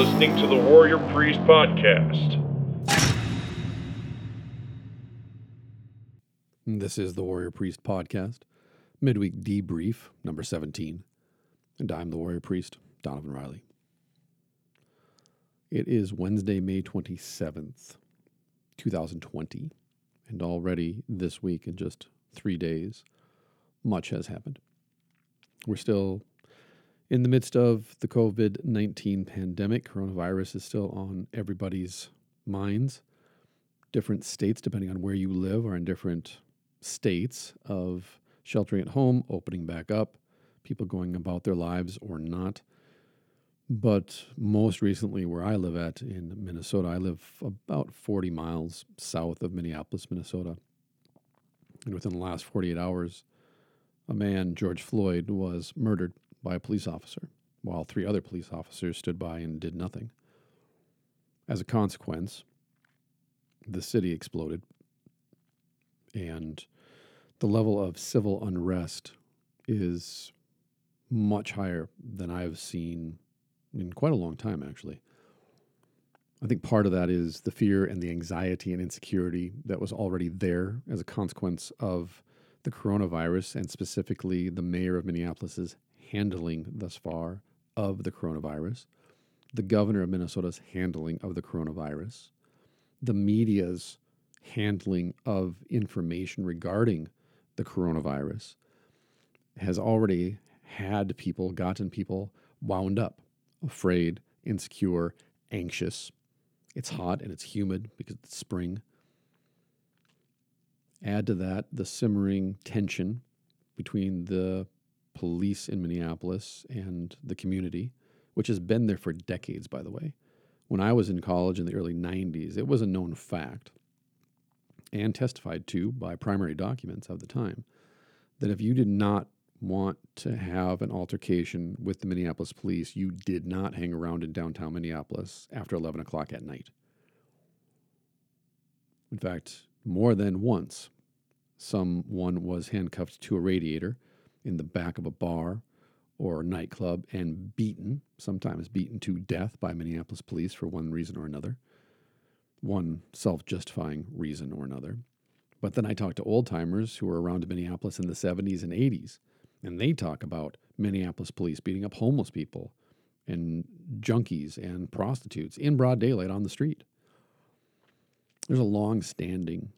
Listening to the Warrior Priest Podcast. This is the Warrior Priest Podcast, midweek debrief number 17. And I'm the Warrior Priest, Donovan Riley. It is Wednesday, May 27th, 2020. And already this week, in just three days, much has happened. We're still in the midst of the COVID 19 pandemic. Coronavirus is still on everybody's minds. Different states, depending on where you live, are in different states of sheltering at home, opening back up, people going about their lives or not. But most recently, where I live at in Minnesota, I live about 40 miles south of Minneapolis, Minnesota. And within the last 48 hours, a man, George Floyd, was murdered by a police officer, while three other police officers stood by and did nothing. As a consequence, the city exploded, and the level of civil unrest is much higher than I've seen in quite a long time, actually. I think part of that is the fear and the anxiety and insecurity that was already there as a consequence of the coronavirus and specifically the mayor of Minneapolis's handling thus far of the coronavirus, the governor of Minnesota's handling of the coronavirus, the media's handling of information regarding the coronavirus has already had people, gotten people wound up, afraid, insecure, anxious. It's hot and it's humid because it's spring. Add to that the simmering tension between the police in Minneapolis and the community, which has been there for decades, by the way. When I was in college in the early 90s, it was a known fact and testified to by primary documents of the time that if you did not want to have an altercation with the Minneapolis police, you did not hang around in downtown Minneapolis after 11 o'clock at night. In fact, more than once, someone was handcuffed to a radiator in the back of a bar or a nightclub and beaten, sometimes beaten to death by Minneapolis police for one reason or another, one self justifying reason or another. But then I talk to old timers who were around Minneapolis in the 70s and 80s, and they talk about Minneapolis police beating up homeless people and junkies and prostitutes in broad daylight on the street. There's a long standing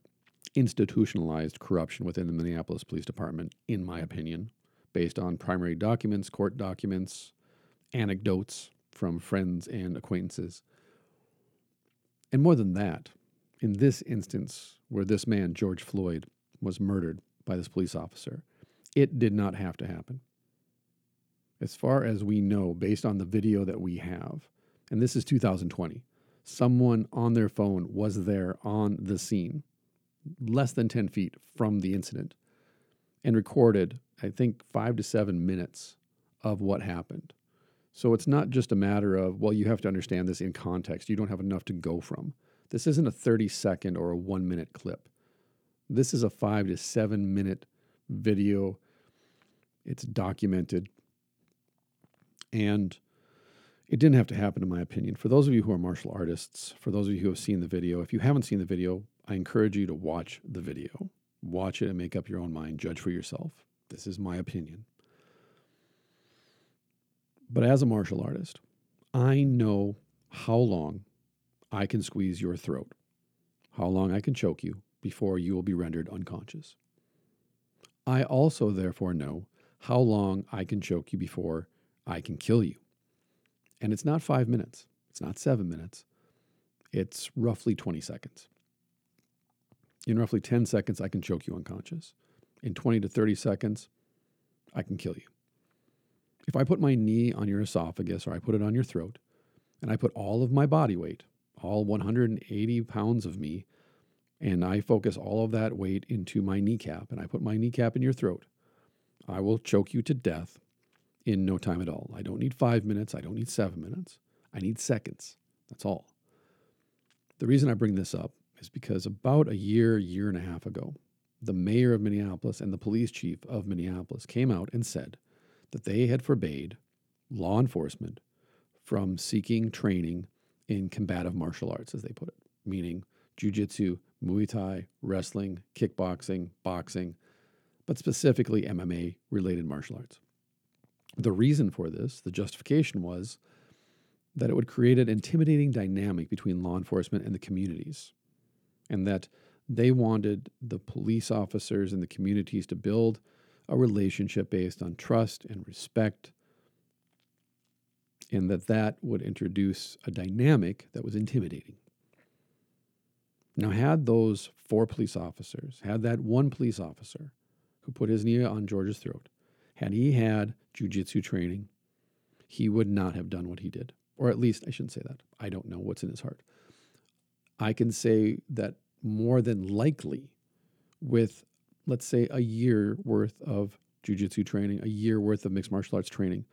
institutionalized corruption within the Minneapolis Police Department, in my mm-hmm. opinion, based on primary documents, court documents, anecdotes from friends and acquaintances. And more than that, in this instance where this man, George Floyd, was murdered by this police officer, it did not have to happen. As far as we know, based on the video that we have, and this is 2020, someone on their phone was there on the scene less than 10 feet from the incident and recorded, I think, five to seven minutes of what happened. So it's not just a matter of, well, you have to understand this in context. You don't have enough to go from. This isn't a 30 second or a one minute clip. This is a five to seven minute video. It's documented. And it didn't have to happen, in my opinion. For those of you who are martial artists, for those of you who have seen the video, if you haven't seen the video, I encourage you to watch the video. Watch it and make up your own mind. Judge for yourself. This is my opinion. But as a martial artist, I know how long I can squeeze your throat, how long I can choke you before you will be rendered unconscious. I also, therefore, know how long I can choke you before I can kill you. And it's not five minutes, it's not seven minutes, it's roughly 20 seconds. In roughly 10 seconds, I can choke you unconscious. In 20 to 30 seconds, I can kill you. If I put my knee on your esophagus or I put it on your throat, and I put all of my body weight, all 180 pounds of me, and I focus all of that weight into my kneecap, and I put my kneecap in your throat, I will choke you to death in no time at all. I don't need five minutes. I don't need seven minutes. I need seconds. That's all. The reason I bring this up is because about a year, year and a half ago, the mayor of Minneapolis and the police chief of Minneapolis came out and said that they had forbade law enforcement from seeking training in combative martial arts, as they put it, meaning jujitsu, Muay Thai, wrestling, kickboxing, boxing, but specifically MMA related martial arts. The reason for this, the justification was that it would create an intimidating dynamic between law enforcement and the communities, and that they wanted the police officers and the communities to build a relationship based on trust and respect, and that that would introduce a dynamic that was intimidating. Now, had those four police officers, had that one police officer who put his knee on George's throat, had he had jujitsu training, he would not have done what he did. Or at least, I shouldn't say that. I don't know what's in his heart. I can say that more than likely, with let's say a year worth of jujitsu training, a year worth of mixed martial arts training,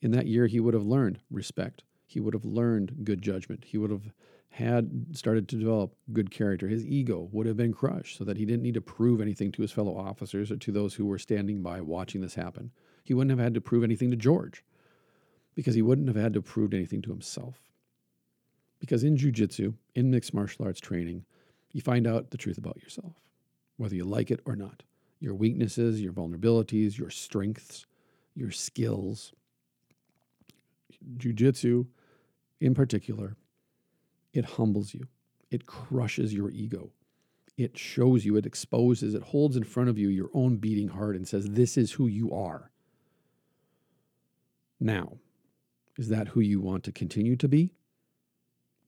in that year he would have learned respect. He would have learned good judgment. He would have had started to develop good character. His ego would have been crushed so that he didn't need to prove anything to his fellow officers or to those who were standing by watching this happen. He wouldn't have had to prove anything to George because he wouldn't have had to prove anything to himself. Because in jujitsu, in mixed martial arts training, you find out the truth about yourself, whether you like it or not. Your weaknesses, your vulnerabilities, your strengths, your skills. Jiu-jitsu, in particular, it humbles you. It crushes your ego. It shows you, it exposes, it holds in front of you your own beating heart and says, This is who you are. Now, is that who you want to continue to be?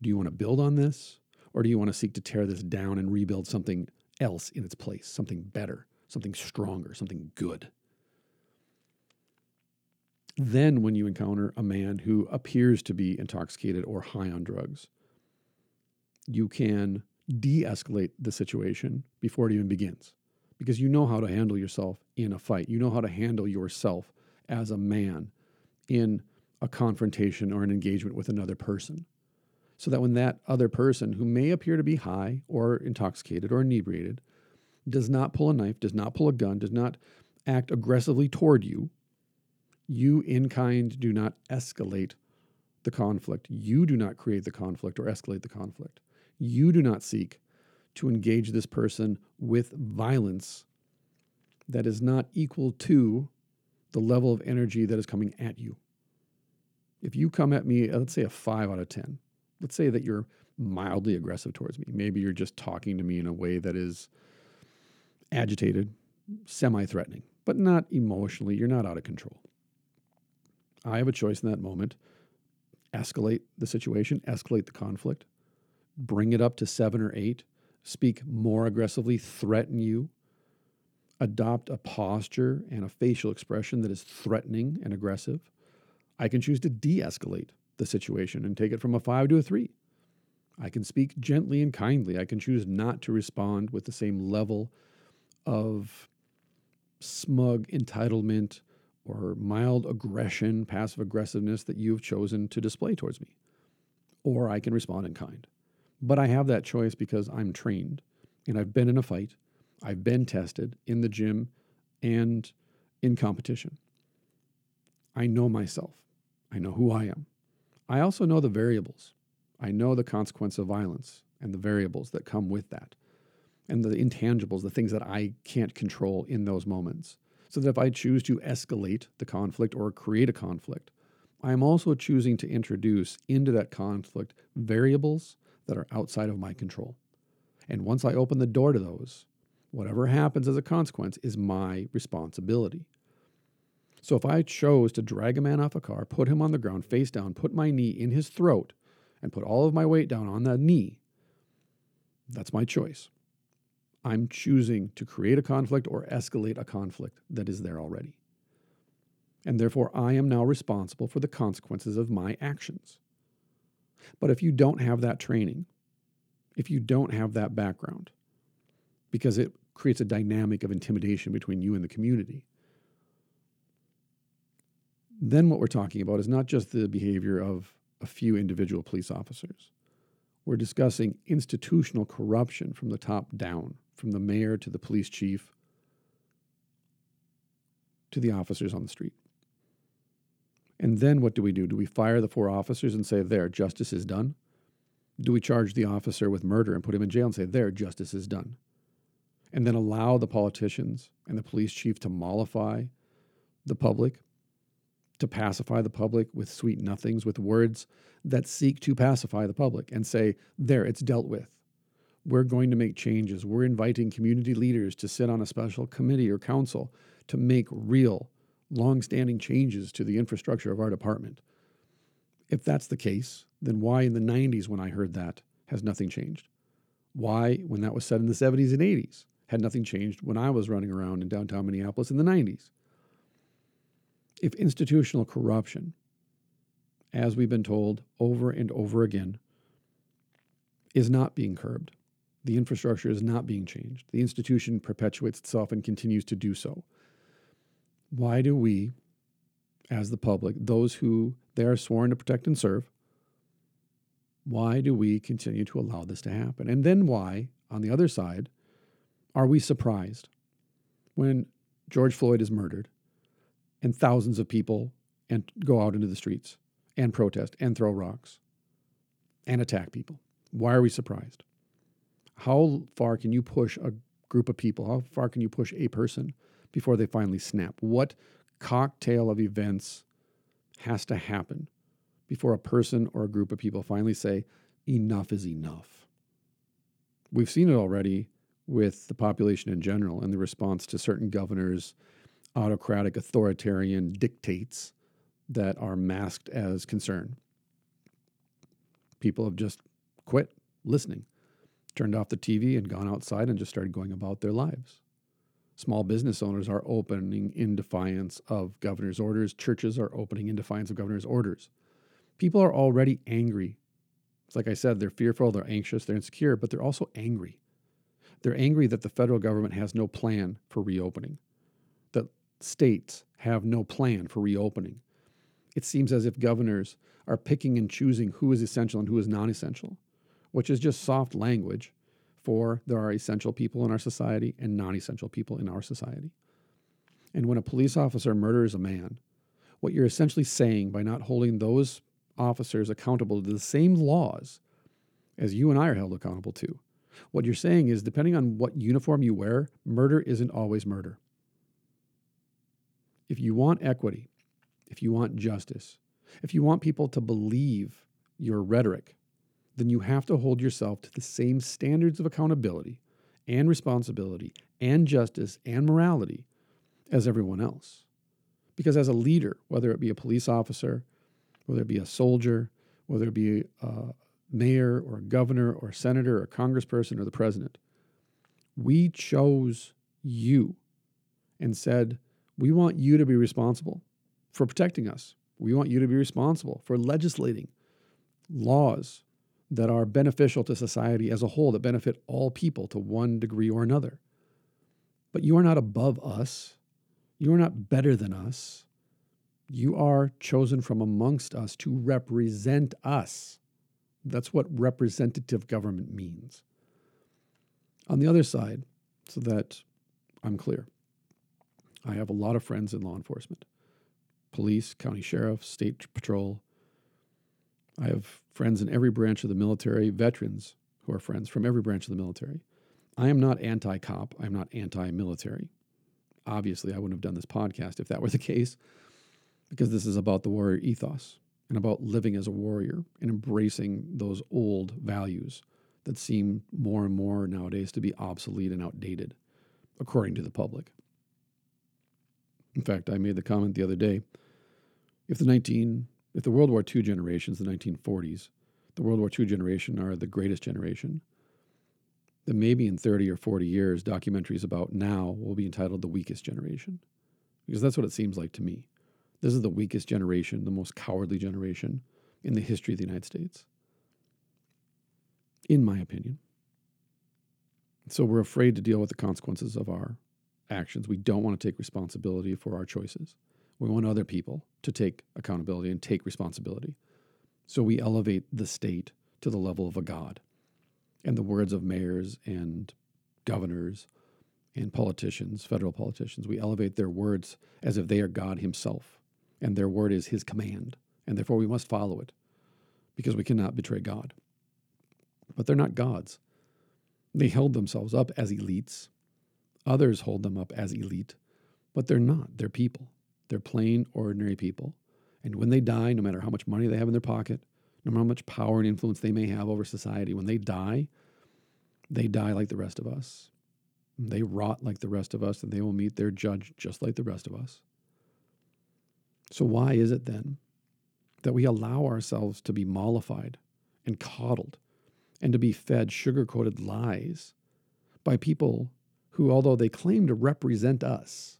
Do you want to build on this? Or do you want to seek to tear this down and rebuild something else in its place, something better, something stronger, something good? Then, when you encounter a man who appears to be intoxicated or high on drugs, you can de escalate the situation before it even begins because you know how to handle yourself in a fight. You know how to handle yourself as a man in a confrontation or an engagement with another person. So that when that other person, who may appear to be high or intoxicated or inebriated, does not pull a knife, does not pull a gun, does not act aggressively toward you, you in kind do not escalate the conflict. You do not create the conflict or escalate the conflict. You do not seek to engage this person with violence that is not equal to the level of energy that is coming at you. If you come at me, let's say a five out of 10, let's say that you're mildly aggressive towards me. Maybe you're just talking to me in a way that is agitated, semi threatening, but not emotionally. You're not out of control. I have a choice in that moment escalate the situation, escalate the conflict, bring it up to seven or eight, speak more aggressively, threaten you, adopt a posture and a facial expression that is threatening and aggressive. I can choose to de escalate the situation and take it from a five to a three. I can speak gently and kindly. I can choose not to respond with the same level of smug entitlement or mild aggression, passive aggressiveness that you've chosen to display towards me. Or I can respond in kind. But I have that choice because I'm trained and I've been in a fight. I've been tested in the gym and in competition. I know myself. I know who I am. I also know the variables. I know the consequence of violence and the variables that come with that, and the intangibles, the things that I can't control in those moments. So that if I choose to escalate the conflict or create a conflict, I am also choosing to introduce into that conflict variables that are outside of my control. And once I open the door to those, whatever happens as a consequence is my responsibility. So if I chose to drag a man off a car, put him on the ground face down, put my knee in his throat, and put all of my weight down on that knee, that's my choice. I'm choosing to create a conflict or escalate a conflict that is there already. And therefore, I am now responsible for the consequences of my actions. But if you don't have that training, if you don't have that background, because it creates a dynamic of intimidation between you and the community, then what we're talking about is not just the behavior of a few individual police officers. We're discussing institutional corruption from the top down, from the mayor to the police chief to the officers on the street. And then what do we do? Do we fire the four officers and say, there, justice is done? Do we charge the officer with murder and put him in jail and say, there, justice is done? And then allow the politicians and the police chief to mollify the public, to pacify the public with sweet nothings, with words that seek to pacify the public and say, there, it's dealt with. We're going to make changes. We're inviting community leaders to sit on a special committee or council to make real, long-standing changes to the infrastructure of our department. If that's the case, then why in the 90s when I heard that has nothing changed? Why, when that was said in the 70s and 80s, had nothing changed when I was running around in downtown Minneapolis in the 90s? If institutional corruption, as we've been told over and over again, is not being curbed, the infrastructure is not being changed. The institution perpetuates itself and continues to do so. Why do we, as the public, those who they are sworn to protect and serve, why do we continue to allow this to happen? And then why, on the other side, are we surprised when George Floyd is murdered and thousands of people and go out into the streets and protest and throw rocks and attack people? Why are we surprised? How far can you push a group of people? How far can you push a person before they finally snap? What cocktail of events has to happen before a person or a group of people finally say, enough is enough? We've seen it already with the population in general and the response to certain governors' autocratic, authoritarian dictates that are masked as concern. People have just quit listening turned off the TV and gone outside and just started going about their lives. Small business owners are opening in defiance of governor's orders. Churches are opening in defiance of governor's orders. People are already angry. It's like I said, they're fearful, they're anxious, they're insecure, but they're also angry. They're angry that the federal government has no plan for reopening, states have no plan for reopening. It seems as if governors are picking and choosing who is essential and who is non essential which is just soft language for there are essential people in our society and non essential people in our society. And when a police officer murders a man, what you're essentially saying by not holding those officers accountable to the same laws as you and I are held accountable to, what you're saying is depending on what uniform you wear, murder isn't always murder. If you want equity, if you want justice, if you want people to believe your rhetoric, then you have to hold yourself to the same standards of accountability and responsibility and justice and morality as everyone else. Because as a leader, whether it be a police officer, whether it be a soldier, whether it be a mayor or a governor or a senator or a congressperson or the president, we chose you and said, We want you to be responsible for protecting us. We want you to be responsible for legislating laws that are beneficial to society as a whole, that benefit all people to one degree or another. But you are not above us. You are not better than us. You are chosen from amongst us to represent us. That's what representative government means. On the other side, so that I'm clear, I have a lot of friends in law enforcement police, county sheriff, state patrol, I have friends in every branch of the military, veterans who are friends from every branch of the military. I am not anti cop, I'm not anti military. Obviously, I wouldn't have done this podcast if that were the case, because this is about the warrior ethos and about living as a warrior and embracing those old values that seem more and more nowadays to be obsolete and outdated, according to the public. In fact, I made the comment the other day if the 19 if the World War II generations, the 1940s, the World War II generation are the greatest generation, then maybe in 30 or 40 years, documentaries about now will be entitled The Weakest Generation. Because that's what it seems like to me. This is the weakest generation, the most cowardly generation in the history of the United States, in my opinion. So we're afraid to deal with the consequences of our actions. We don't want to take responsibility for our choices. We want other people to take accountability and take responsibility. So we elevate the state to the level of a god. And the words of mayors and governors and politicians, federal politicians, we elevate their words as if they are God Himself and their word is his command, and therefore we must follow it because we cannot betray God. But they're not gods. They held themselves up as elites. Others hold them up as elite, but they're not. They're people. They're plain, ordinary people. And when they die, no matter how much money they have in their pocket, no matter how much power and influence they may have over society, when they die, they die like the rest of us. They rot like the rest of us, and they will meet their judge just like the rest of us. So, why is it then that we allow ourselves to be mollified and coddled and to be fed sugar coated lies by people who, although they claim to represent us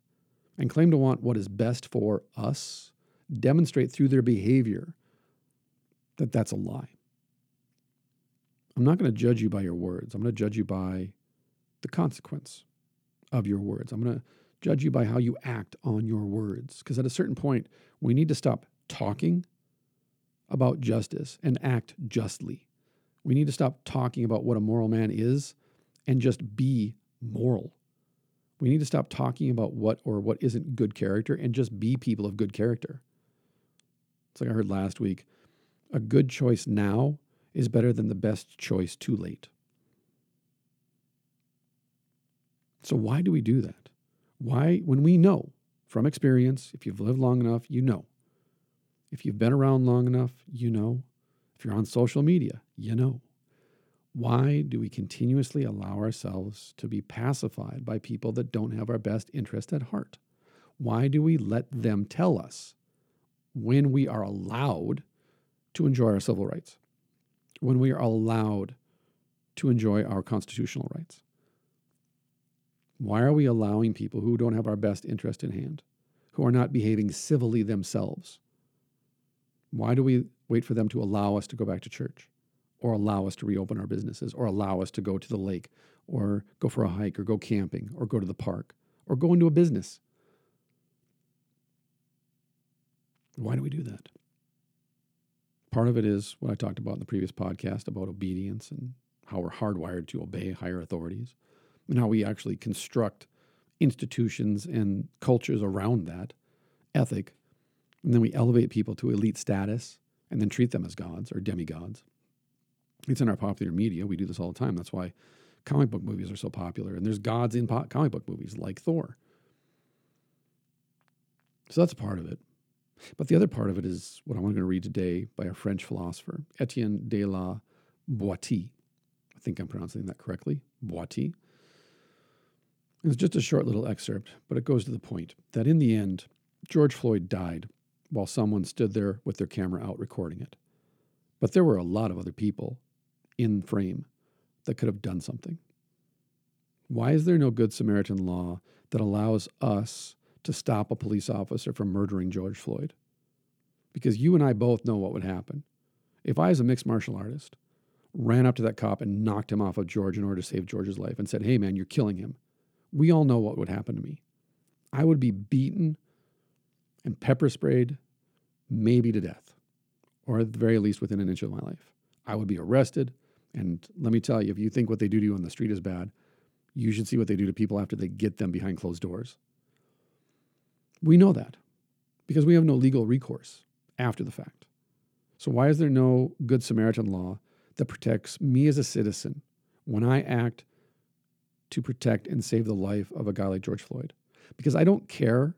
and claim to want what is best for us, demonstrate through their behavior that that's a lie? I'm not going to judge you by your words. I'm going to judge you by the consequence of your words. I'm going to judge you by how you act on your words. Because at a certain point, we need to stop talking about justice and act justly. We need to stop talking about what a moral man is and just be moral. We need to stop talking about what or what isn't good character and just be people of good character. It's like I heard last week a good choice now is better than the best choice too late. So, why do we do that? Why, when we know from experience, if you've lived long enough, you know. If you've been around long enough, you know. If you're on social media, you know. Why do we continuously allow ourselves to be pacified by people that don't have our best interest at heart? Why do we let them tell us when we are allowed to enjoy our civil rights? when we are allowed to enjoy our constitutional rights? Why are we allowing people who don't have our best interest in hand, who are not behaving civilly themselves? Why do we wait for them to allow us to go back to church or allow us to reopen our businesses or allow us to go to the lake or go for a hike or go camping or go to the park or go into a business? Why do we do that? Part of it is what I talked about in the previous podcast about obedience and how we're hardwired to obey higher authorities and how we actually construct institutions and cultures around that ethic. And then we elevate people to elite status and then treat them as gods or demigods. It's in our popular media. We do this all the time. That's why comic book movies are so popular. And there's gods in po- comic book movies like Thor. So that's part of it. But the other part of it is what I'm going to read today by a French philosopher, Etienne de la Boétie. I think I'm pronouncing that correctly. Boétie. It's just a short little excerpt, but it goes to the point that in the end, George Floyd died while someone stood there with their camera out recording it. But there were a lot of other people in frame that could have done something. Why is there no Good Samaritan law that allows us to stop a police officer from murdering George Floyd. Because you and I both know what would happen. If I, as a mixed martial artist, ran up to that cop and knocked him off of George in order to save George's life and said, Hey, man, you're killing him, we all know what would happen to me. I would be beaten and pepper sprayed, maybe to death, or at the very least within an inch of my life. I would be arrested. And let me tell you, if you think what they do to you on the street is bad, you should see what they do to people after they get them behind closed doors. We know that because we have no legal recourse after the fact. So, why is there no Good Samaritan law that protects me as a citizen when I act to protect and save the life of a guy like George Floyd? Because I don't care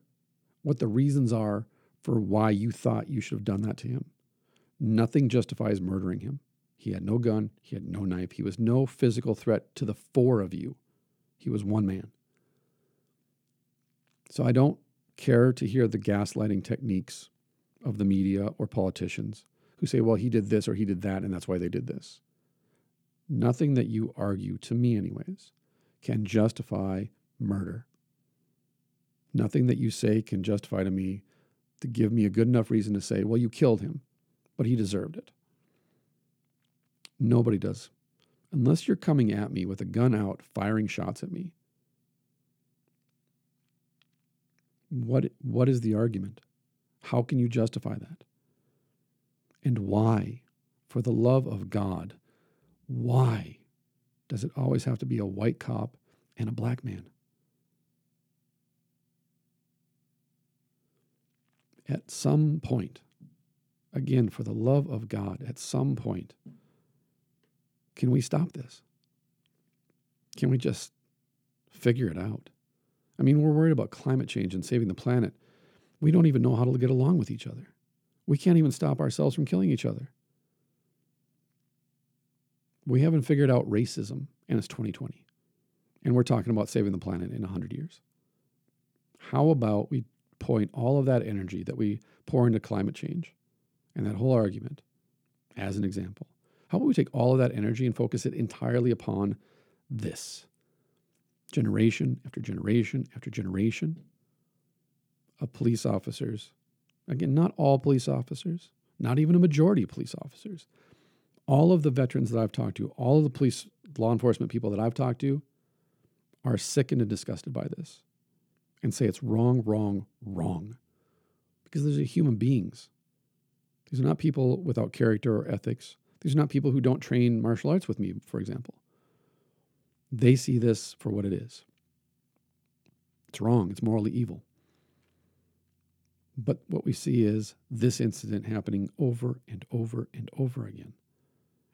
what the reasons are for why you thought you should have done that to him. Nothing justifies murdering him. He had no gun, he had no knife, he was no physical threat to the four of you. He was one man. So I don't care to hear the gaslighting techniques of the media or politicians who say, well, he did this or he did that, and that's why they did this. Nothing that you argue, to me, anyways, can justify murder. Nothing that you say can justify to me to give me a good enough reason to say, well, you killed him, but he deserved it. Nobody does. Unless you're coming at me with a gun out, firing shots at me, What, what is the argument? How can you justify that? And why, for the love of God, why does it always have to be a white cop and a black man? at some point, again, for the love of God, at some point, can we stop this? Can we just figure it out? I mean, we're worried about climate change and saving the planet. We don't even know how to get along with each other. We can't even stop ourselves from killing each other. We haven't figured out racism, and it's 2020. And we're talking about saving the planet in 100 years. How about we point all of that energy that we pour into climate change and that whole argument as an example? How about we take all of that energy and focus it entirely upon this generation after generation after generation of police officers? Again, not all police officers, not even a majority of police officers. All of the veterans that I've talked to, all of the police law enforcement people that I've talked to are sickened and disgusted by this and say it's wrong, wrong, wrong. Because these are human beings. These are not people without character or ethics. These are not people who don't train martial arts with me, for example. They see this for what it is. It's wrong, it's morally evil. But what we see is this incident happening over and over and over again.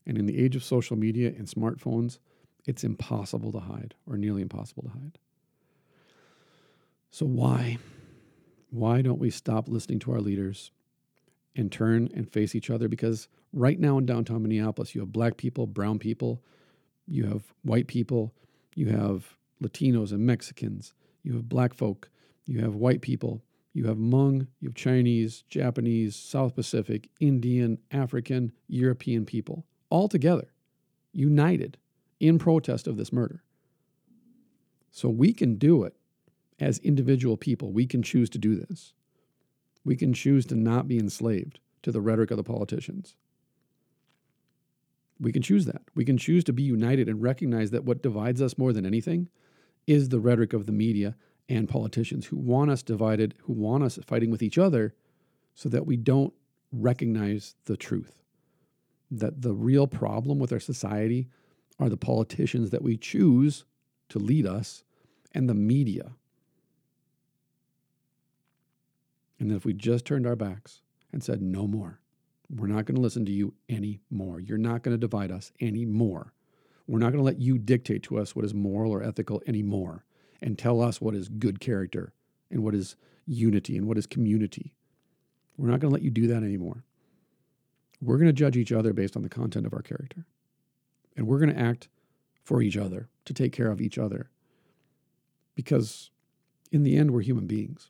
And in the age of social media and smartphones, it's impossible to hide, or nearly impossible to hide. So, why? Why don't we stop listening to our leaders and turn and face each other? Because right now in downtown Minneapolis, you have black people, brown people, you have white people, you have Latinos and Mexicans, you have black folk, you have white people, you have Hmong, you have Chinese, Japanese, South Pacific, Indian, African, European people, all together, united in protest of this murder. So we can do it as individual people. We can choose to do this. We can choose to not be enslaved to the rhetoric of the politicians. We can choose that. We can choose to be united and recognize that what divides us more than anything is the rhetoric of the media and politicians who want us divided, who want us fighting with each other so that we don't recognize the truth. That the real problem with our society are the politicians that we choose to lead us and the media. And if we just turned our backs and said, no more, we're not going to listen to you anymore. You're not going to divide us anymore. We're not going to let you dictate to us what is moral or ethical anymore and tell us what is good character and what is unity and what is community. We're not going to let you do that anymore. We're going to judge each other based on the content of our character. And we're going to act for each other, to take care of each other. Because in the end, we're human beings.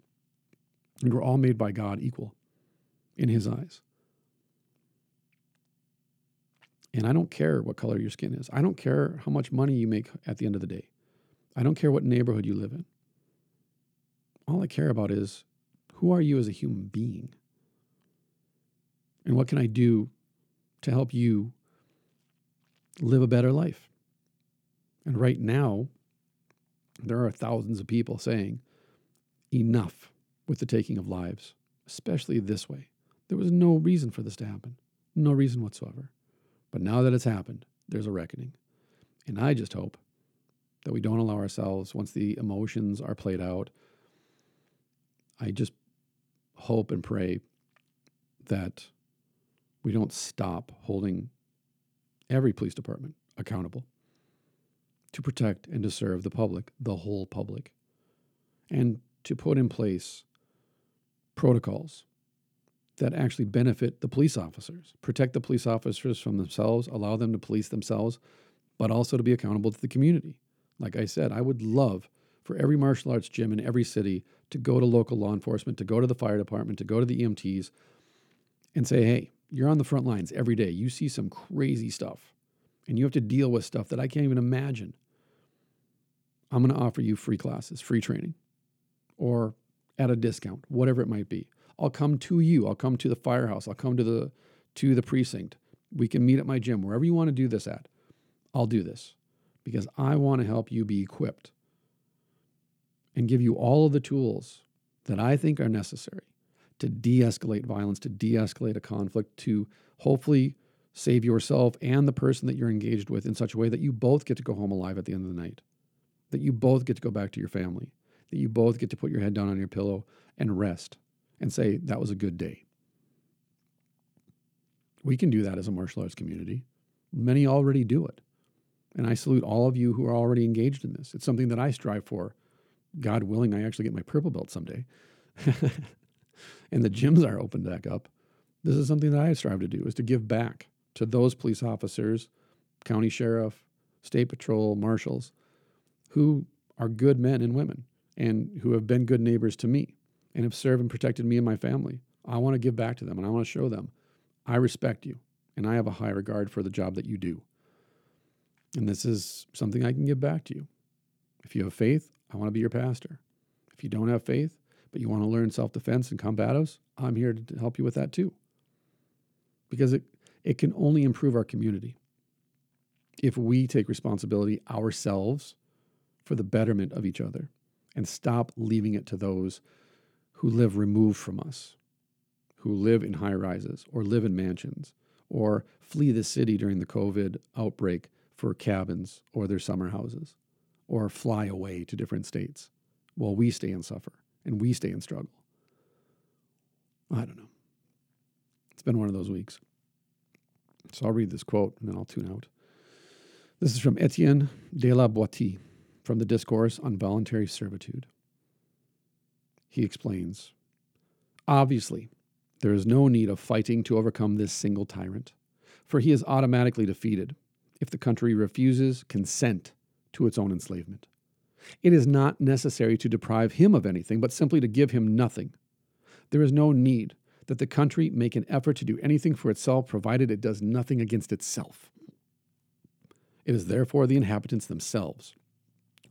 And we're all made by God equal in His eyes. And I don't care what color your skin is. I don't care how much money you make at the end of the day. I don't care what neighborhood you live in. All I care about is who are you as a human being? And what can I do to help you live a better life. And right now, there are thousands of people saying, enough with the taking of lives, especially this way. There was no reason for this to happen, no reason whatsoever. But now that it's happened, there's a reckoning. And I just hope that we don't allow ourselves, once the emotions are played out, I just hope and pray that we don't stop holding every police department accountable to protect and to serve the public, the whole public, and to put in place protocols that actually benefit the police officers, protect the police officers from themselves, allow them to police themselves, but also to be accountable to the community. Like I said, I would love for every martial arts gym in every city to go to local law enforcement, to go to the fire department, to go to the EMTs and say, hey, you're on the front lines every day. You see some crazy stuff and you have to deal with stuff that I can't even imagine. I'm going to offer you free classes, free training, or at a discount, whatever it might be. I'll come to you. I'll come to the firehouse. I'll come to the to the precinct. We can meet at my gym, wherever you want to do this at. I'll do this because I want to help you be equipped and give you all of the tools that I think are necessary to de escalate violence, to de escalate a conflict, to hopefully save yourself and the person that you're engaged with in such a way that you both get to go home alive at the end of the night, that you both get to go back to your family, that you both get to put your head down on your pillow and rest and say, that was a good day. We can do that as a martial arts community. Many already do it. And I salute all of you who are already engaged in this. It's something that I strive for. God willing, I actually get my purple belt someday. and the gyms are opened back up. This is something that I strive to do is to give back to those police officers, county sheriff, state patrol, marshals who are good men and women and who have been good neighbors to me and have served and protected me and my family. I want to give back to them and I want to show them I respect you and I have a high regard for the job that you do. And this is something I can give back to you. If you have faith, I want to be your pastor. If you don't have faith, but you want to learn self defense and combatives, I'm here to help you with that too. Because it, it can only improve our community if we take responsibility ourselves for the betterment of each other and stop leaving it to those who live removed from us, who live in high rises or live in mansions or flee the city during the COVID outbreak for cabins or their summer houses or fly away to different states while we stay and suffer and we stay and struggle. I don't know. It's been one of those weeks. So I'll read this quote and then I'll tune out. This is from Etienne de la Boetie from the Discourse on Voluntary Servitude. He explains Obviously, there is no need of fighting to overcome this single tyrant, for he is automatically defeated if the country refuses consent to its own enslavement. It is not necessary to deprive him of anything, but simply to give him nothing. There is no need that the country make an effort to do anything for itself, provided it does nothing against itself. It is therefore the inhabitants themselves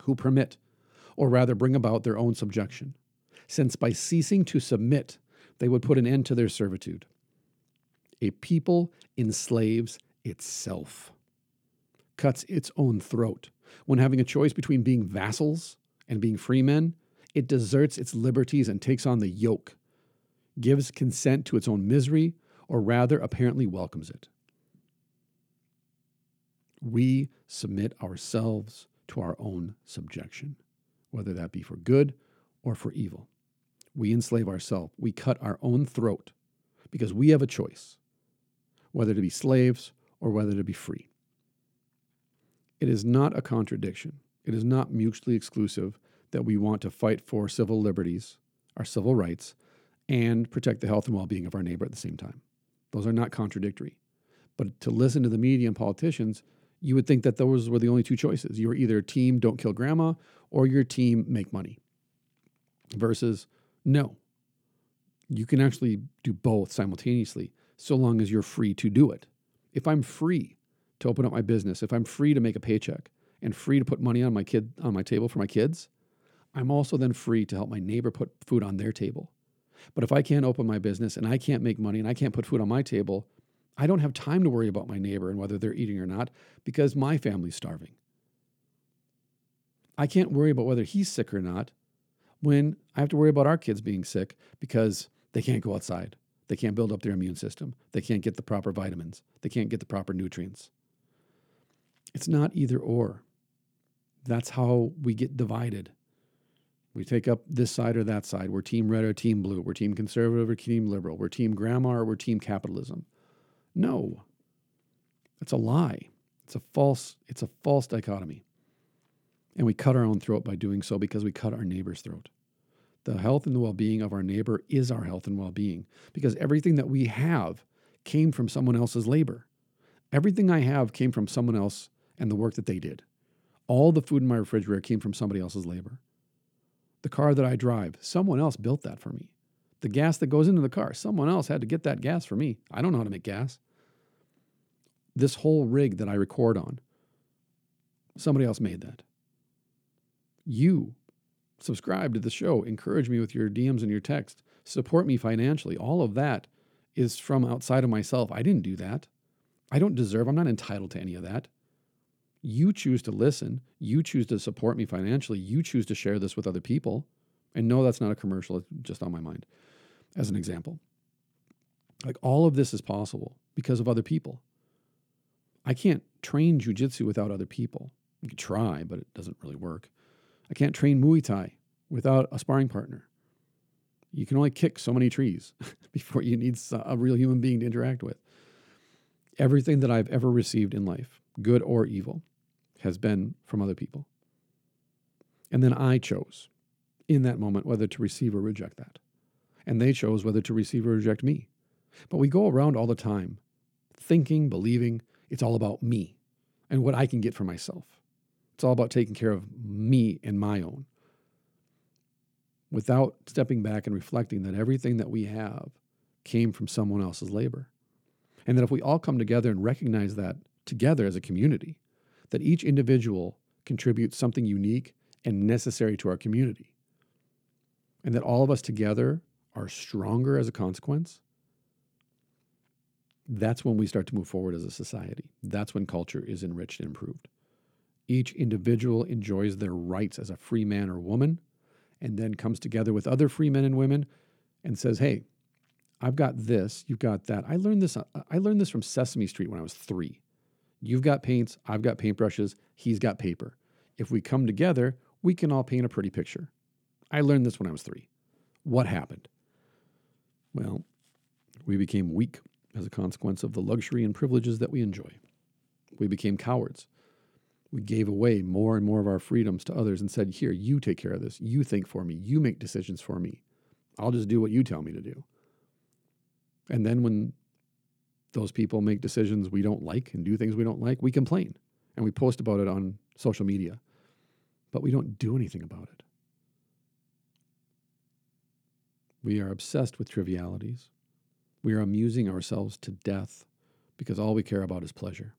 who permit, or rather bring about their own subjection, since by ceasing to submit, they would put an end to their servitude. A people enslaves itself, cuts its own throat. When having a choice between being vassals and being freemen, it deserts its liberties and takes on the yoke, gives consent to its own misery, or rather apparently welcomes it. We submit ourselves to our own subjection, whether that be for good or for evil. We enslave ourselves. We cut our own throat because we have a choice whether to be slaves or whether to be free. It is not a contradiction. It is not mutually exclusive that we want to fight for civil liberties, our civil rights, and protect the health and well being of our neighbor at the same time. Those are not contradictory. But to listen to the media and politicians you would think that those were the only two choices. You were either team don't kill grandma or your team make money. Versus no. You can actually do both simultaneously so long as you're free to do it. If I'm free to open up my business, if I'm free to make a paycheck and free to put money on my kid on my table for my kids, I'm also then free to help my neighbor put food on their table. But if I can't open my business and I can't make money and I can't put food on my table, I don't have time to worry about my neighbor and whether they're eating or not because my family's starving. I can't worry about whether he's sick or not when I have to worry about our kids being sick because they can't go outside. They can't build up their immune system. They can't get the proper vitamins. They can't get the proper nutrients. It's not either or. That's how we get divided. We take up this side or that side. We're team red or team blue. We're team conservative or team liberal. We're team grandma or we're team capitalism. No. That's a lie. It's a false, it's a false dichotomy. And we cut our own throat by doing so because we cut our neighbor's throat. The health and the well being of our neighbor is our health and well being because everything that we have came from someone else's labor. Everything I have came from someone else and the work that they did. All the food in my refrigerator came from somebody else's labor. The car that I drive, someone else built that for me. The gas that goes into the car, someone else had to get that gas for me. I don't know how to make gas. This whole rig that I record on, somebody else made that. You subscribe to the show, encourage me with your DMs and your text, support me financially. All of that is from outside of myself. I didn't do that. I don't deserve, I'm not entitled to any of that. You choose to listen. You choose to support me financially. You choose to share this with other people. And no, that's not a commercial, it's just on my mind as an example. Like all of this is possible because of other people. I can't train jujitsu without other people. You could try, but it doesn't really work. I can't train Muay Thai without a sparring partner. You can only kick so many trees before you need a real human being to interact with. Everything that I've ever received in life, good or evil, has been from other people. And then I chose in that moment whether to receive or reject that. And they chose whether to receive or reject me. But we go around all the time thinking, believing it's all about me and what I can get for myself. It's all about taking care of me and my own without stepping back and reflecting that everything that we have came from someone else's labor. And that if we all come together and recognize that together as a community, that each individual contributes something unique and necessary to our community, and that all of us together are stronger as a consequence, that's when we start to move forward as a society. That's when culture is enriched and improved. Each individual enjoys their rights as a free man or woman and then comes together with other free men and women and says, "Hey, I've got this, you've got that. I learned this I learned this from Sesame Street when I was 3. You've got paints, I've got paintbrushes, he's got paper. If we come together, we can all paint a pretty picture. I learned this when I was 3. What happened? Well, we became weak as a consequence of the luxury and privileges that we enjoy. We became cowards we gave away more and more of our freedoms to others and said, Here, you take care of this. You think for me. You make decisions for me. I'll just do what you tell me to do. And then when those people make decisions we don't like and do things we don't like, we complain and we post about it on social media. But we don't do anything about it. We are obsessed with trivialities. We are amusing ourselves to death because all we care about is pleasure.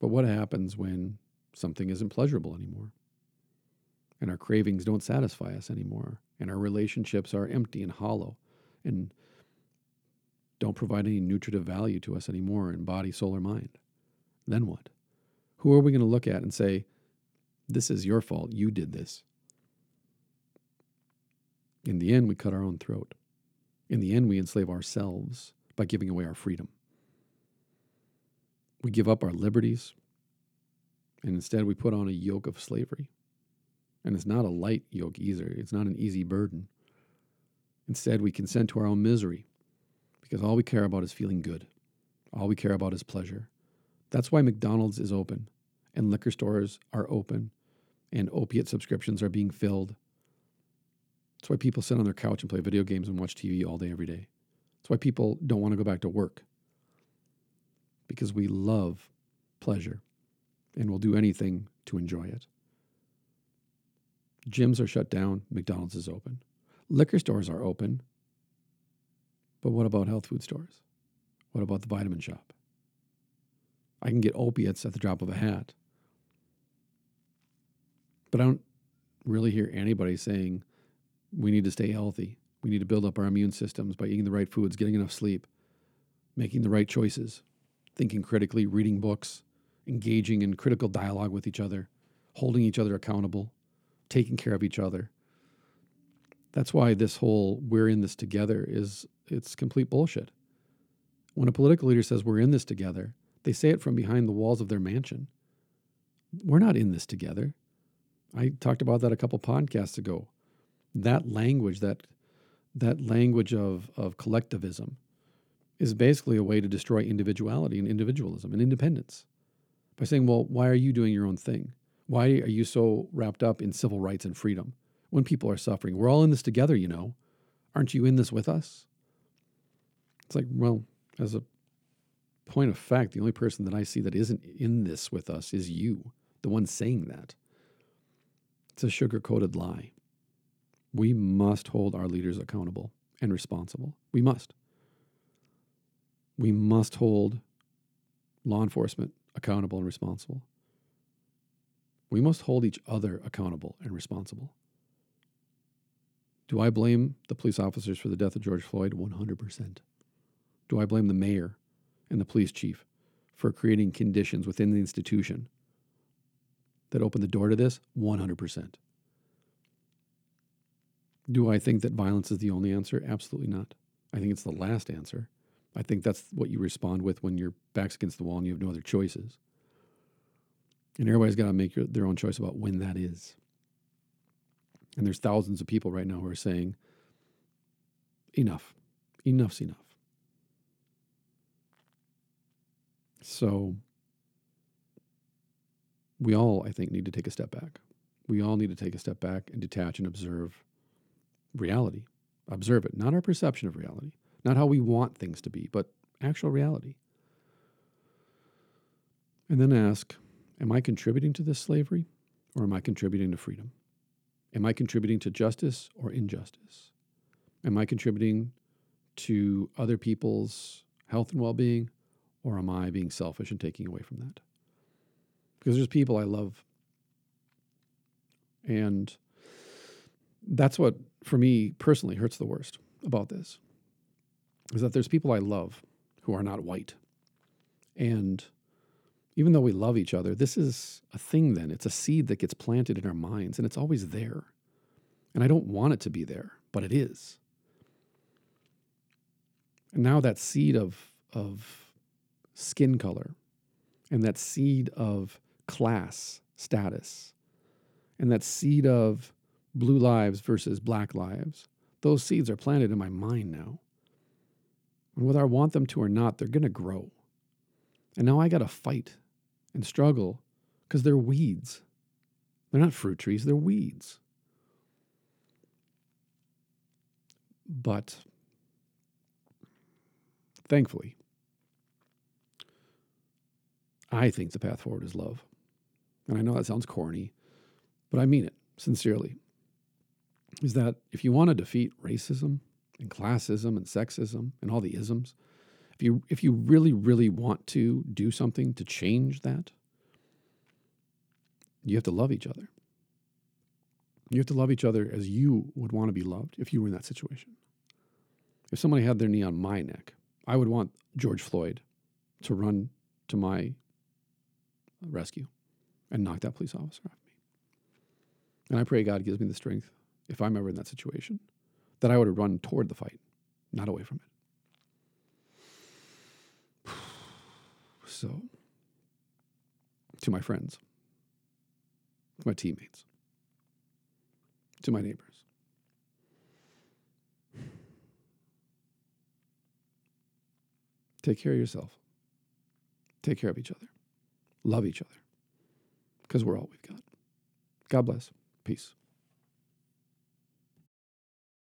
But what happens when something isn't pleasurable anymore? And our cravings don't satisfy us anymore, and our relationships are empty and hollow and don't provide any nutritive value to us anymore in body, soul, or mind. Then what? Who are we going to look at and say, This is your fault, you did this? In the end, we cut our own throat. In the end, we enslave ourselves by giving away our freedom. We give up our liberties, and instead we put on a yoke of slavery. And it's not a light yoke either, it's not an easy burden. Instead, we consent to our own misery because all we care about is feeling good. All we care about is pleasure. That's why McDonald's is open and liquor stores are open and opiate subscriptions are being filled. That's why people sit on their couch and play video games and watch TV all day, every day. That's why people don't want to go back to work because we love pleasure and will do anything to enjoy it. Gyms are shut down, McDonald's is open. Liquor stores are open. But what about health food stores? What about the vitamin shop? I can get opiates at the drop of a hat. But I don't really hear anybody saying we need to stay healthy. We need to build up our immune systems by eating the right foods, getting enough sleep, making the right choices, thinking critically, reading books, engaging in critical dialogue with each other, holding each other accountable, taking care of each other. That's why this whole we're in this together is it's complete bullshit. When a political leader says we're in this together, they say it from behind the walls of their mansion. We're not in this together. I talked about that a couple podcasts ago. That language, that that language of, of collectivism, is basically a way to destroy individuality and individualism and independence by saying, well, why are you doing your own thing? Why are you so wrapped up in civil rights and freedom when people are suffering? We're all in this together, you know. Aren't you in this with us? It's like, well, as a point of fact, the only person that I see that isn't in this with us is you, the one saying that. It's a sugar coated lie. We must hold our leaders accountable and responsible. We must we must hold law enforcement accountable and responsible. We must hold each other accountable and responsible. Do I blame the police officers for the death of George Floyd? 100%. Do I blame the mayor and the police chief for creating conditions within the institution that opened the door to this? 100%. Do I think that violence is the only answer? Absolutely not. I think it's the last answer. I think that's what you respond with when your back's against the wall and you have no other choices. And everybody's got to make your, their own choice about when that is. And there's thousands of people right now who are saying, enough, enough's enough. So we all, I think, need to take a step back. We all need to take a step back and detach and observe reality. Observe it, not our perception of reality, not how we want things to be, but actual reality. And then ask, am I contributing to this slavery or am I contributing to freedom? Am I contributing to justice or injustice? Am I contributing to other people's health and well being or am I being selfish and taking away from that? Because there's people I love. And that's what, for me personally, hurts the worst about this is that there's people I love who are not white. And even though we love each other, this is a thing then. It's a seed that gets planted in our minds and it's always there. And I don't want it to be there, but it is. And now that seed of, of skin color and that seed of class status and that seed of blue lives versus black lives, those seeds are planted in my mind now. And whether I want them to or not, they're going to grow. And now I got to fight and struggle because they're weeds. They're not fruit trees, they're weeds. But thankfully, I think the path forward is love. And I know that sounds corny, but I mean it sincerely. Is that if you want to defeat racism and classism and sexism and all the isms, if you if you really really want to do something to change that, you have to love each other. You have to love each other as you would want to be loved if you were in that situation. If somebody had their knee on my neck, I would want George Floyd to run to my rescue and knock that police officer off me. And I pray God gives me the strength, if I'm ever in that situation, that I would run toward the fight, not away from it. So, to my friends, to my teammates, to my neighbors, take care of yourself, take care of each other love each other because we're all we've got. God bless. Peace.